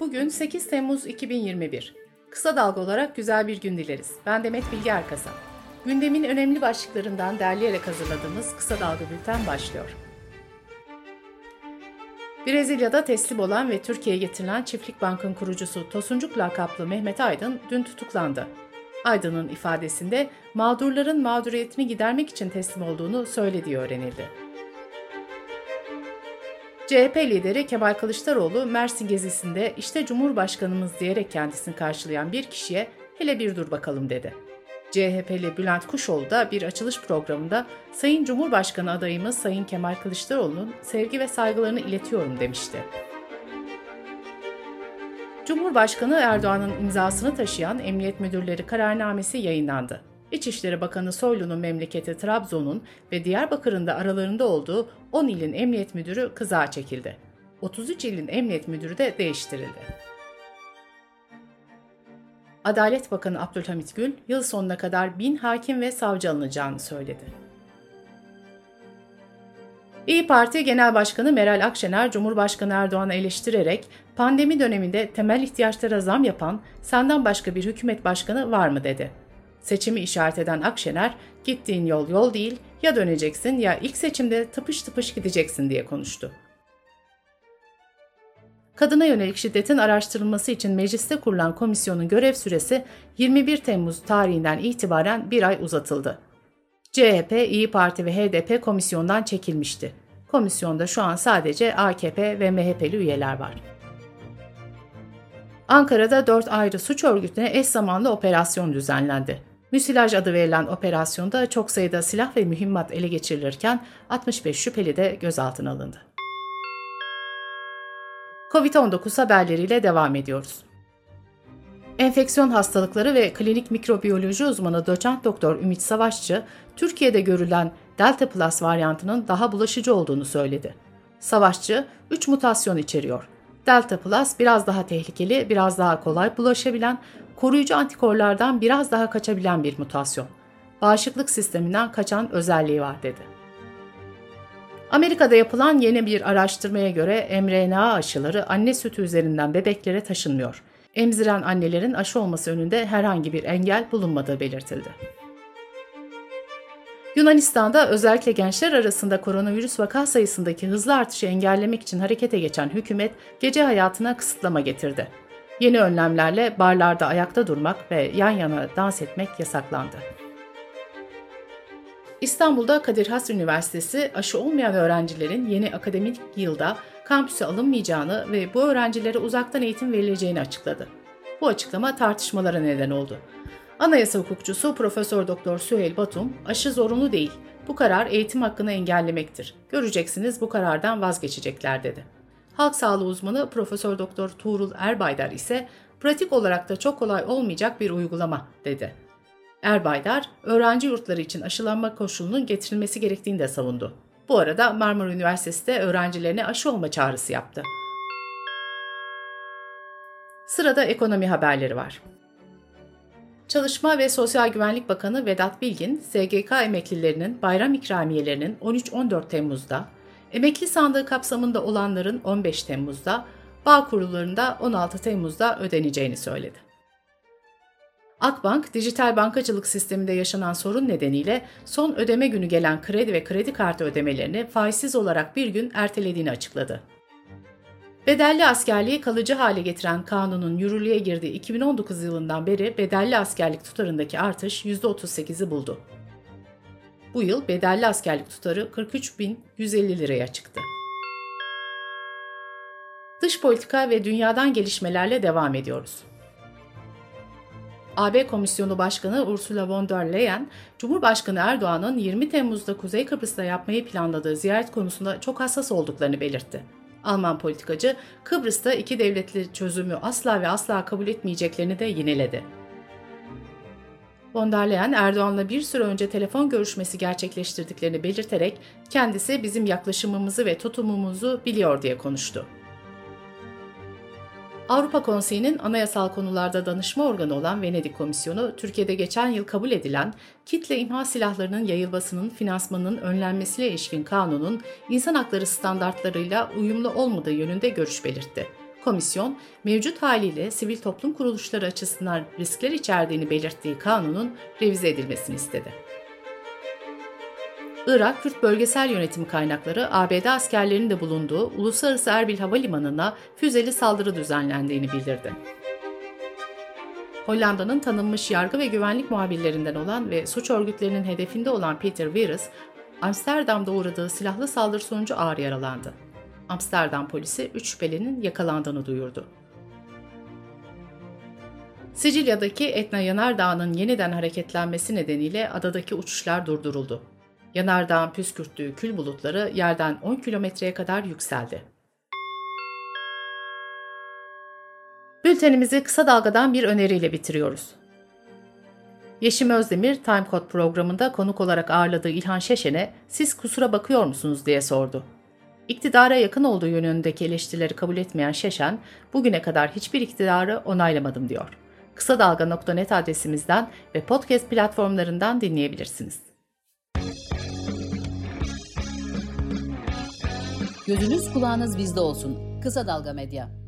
Bugün 8 Temmuz 2021. Kısa dalga olarak güzel bir gün dileriz. Ben Demet Bilge Erkasap. Gündemin önemli başlıklarından derleyerek hazırladığımız Kısa Dalga Bülten başlıyor. Brezilya'da teslim olan ve Türkiye'ye getirilen Çiftlik Bank'ın kurucusu Tosuncuk lakaplı Mehmet Aydın dün tutuklandı. Aydın'ın ifadesinde mağdurların mağduriyetini gidermek için teslim olduğunu söylediği öğrenildi. CHP lideri Kemal Kılıçdaroğlu Mersin gezisinde işte Cumhurbaşkanımız diyerek kendisini karşılayan bir kişiye hele bir dur bakalım dedi. CHP'li Bülent Kuşoğlu da bir açılış programında Sayın Cumhurbaşkanı adayımız Sayın Kemal Kılıçdaroğlu'nun sevgi ve saygılarını iletiyorum demişti. Cumhurbaşkanı Erdoğan'ın imzasını taşıyan Emniyet Müdürleri kararnamesi yayınlandı. İçişleri Bakanı Soylu'nun memleketi Trabzon'un ve Diyarbakır'ın da aralarında olduğu 10 ilin emniyet müdürü kızağa çekildi. 33 ilin emniyet müdürü de değiştirildi. Adalet Bakanı Abdülhamit Gül, yıl sonuna kadar bin hakim ve savcı alınacağını söyledi. İyi Parti Genel Başkanı Meral Akşener, Cumhurbaşkanı Erdoğan'ı eleştirerek pandemi döneminde temel ihtiyaçlara zam yapan senden başka bir hükümet başkanı var mı dedi. Seçimi işaret eden Akşener, gittiğin yol yol değil, ya döneceksin ya ilk seçimde tıpış tıpış gideceksin diye konuştu. Kadına yönelik şiddetin araştırılması için mecliste kurulan komisyonun görev süresi 21 Temmuz tarihinden itibaren bir ay uzatıldı. CHP, İyi Parti ve HDP komisyondan çekilmişti. Komisyonda şu an sadece AKP ve MHP'li üyeler var. Ankara'da dört ayrı suç örgütüne eş zamanlı operasyon düzenlendi. Müsilaj adı verilen operasyonda çok sayıda silah ve mühimmat ele geçirilirken 65 şüpheli de gözaltına alındı. Covid-19 haberleriyle devam ediyoruz. Enfeksiyon hastalıkları ve klinik mikrobiyoloji uzmanı doçent doktor Ümit Savaşçı, Türkiye'de görülen Delta Plus varyantının daha bulaşıcı olduğunu söyledi. Savaşçı, 3 mutasyon içeriyor. Delta Plus biraz daha tehlikeli, biraz daha kolay bulaşabilen koruyucu antikorlardan biraz daha kaçabilen bir mutasyon. Bağışıklık sisteminden kaçan özelliği var dedi. Amerika'da yapılan yeni bir araştırmaya göre mRNA aşıları anne sütü üzerinden bebeklere taşınmıyor. Emziren annelerin aşı olması önünde herhangi bir engel bulunmadığı belirtildi. Yunanistan'da özellikle gençler arasında koronavirüs vaka sayısındaki hızlı artışı engellemek için harekete geçen hükümet gece hayatına kısıtlama getirdi. Yeni önlemlerle barlarda ayakta durmak ve yan yana dans etmek yasaklandı. İstanbul'da Kadir Has Üniversitesi aşı olmayan öğrencilerin yeni akademik yılda kampüse alınmayacağını ve bu öğrencilere uzaktan eğitim verileceğini açıkladı. Bu açıklama tartışmalara neden oldu. Anayasa hukukçusu Profesör Doktor Süheyl Batum, aşı zorunlu değil. Bu karar eğitim hakkını engellemektir. Göreceksiniz bu karardan vazgeçecekler dedi. Halk sağlığı uzmanı Profesör Doktor Tuğrul Erbaydar ise pratik olarak da çok kolay olmayacak bir uygulama dedi. Erbaydar, öğrenci yurtları için aşılanma koşulunun getirilmesi gerektiğini de savundu. Bu arada Marmara Üniversitesi de öğrencilerine aşı olma çağrısı yaptı. Sırada ekonomi haberleri var. Çalışma ve Sosyal Güvenlik Bakanı Vedat Bilgin, SGK emeklilerinin bayram ikramiyelerinin 13-14 Temmuz'da, Emekli sandığı kapsamında olanların 15 Temmuz'da, bağ kurullarında 16 Temmuz'da ödeneceğini söyledi. Akbank, dijital bankacılık sisteminde yaşanan sorun nedeniyle son ödeme günü gelen kredi ve kredi kartı ödemelerini faizsiz olarak bir gün ertelediğini açıkladı. Bedelli askerliği kalıcı hale getiren kanunun yürürlüğe girdiği 2019 yılından beri bedelli askerlik tutarındaki artış %38'i buldu. Bu yıl bedelli askerlik tutarı 43.150 liraya çıktı. Dış politika ve dünyadan gelişmelerle devam ediyoruz. AB Komisyonu Başkanı Ursula von der Leyen, Cumhurbaşkanı Erdoğan'ın 20 Temmuz'da Kuzey Kıbrıs'ta yapmayı planladığı ziyaret konusunda çok hassas olduklarını belirtti. Alman politikacı, Kıbrıs'ta iki devletli çözümü asla ve asla kabul etmeyeceklerini de yineledi. Von der Leyen Erdoğan'la bir süre önce telefon görüşmesi gerçekleştirdiklerini belirterek kendisi bizim yaklaşımımızı ve tutumumuzu biliyor diye konuştu. Avrupa Konseyi'nin anayasal konularda danışma organı olan Venedik Komisyonu, Türkiye'de geçen yıl kabul edilen kitle imha silahlarının yayılmasının finansmanının önlenmesiyle ilişkin kanunun insan hakları standartlarıyla uyumlu olmadığı yönünde görüş belirtti. Komisyon, mevcut haliyle sivil toplum kuruluşları açısından riskler içerdiğini belirttiği kanunun revize edilmesini istedi. Irak Kürt Bölgesel Yönetim Kaynakları ABD askerlerinin de bulunduğu Uluslararası Erbil Havalimanı'na füzeli saldırı düzenlendiğini bildirdi. Hollanda'nın tanınmış yargı ve güvenlik muhabirlerinden olan ve suç örgütlerinin hedefinde olan Peter Virus, Amsterdam'da uğradığı silahlı saldırı sonucu ağır yaralandı. Amsterdam polisi 3 şüphelinin yakalandığını duyurdu. Sicilya'daki Etna Yanardağı'nın yeniden hareketlenmesi nedeniyle adadaki uçuşlar durduruldu. Yanardağın püskürttüğü kül bulutları yerden 10 kilometreye kadar yükseldi. Bültenimizi kısa dalgadan bir öneriyle bitiriyoruz. Yeşim Özdemir Time Code programında konuk olarak ağırladığı İlhan Şeşen'e siz kusura bakıyor musunuz diye sordu. İktidara yakın olduğu yönündeki eleştirileri kabul etmeyen Şeşen, bugüne kadar hiçbir iktidarı onaylamadım diyor. Kısa Dalga.net adresimizden ve podcast platformlarından dinleyebilirsiniz. Gözünüz kulağınız bizde olsun. Kısa Dalga Medya.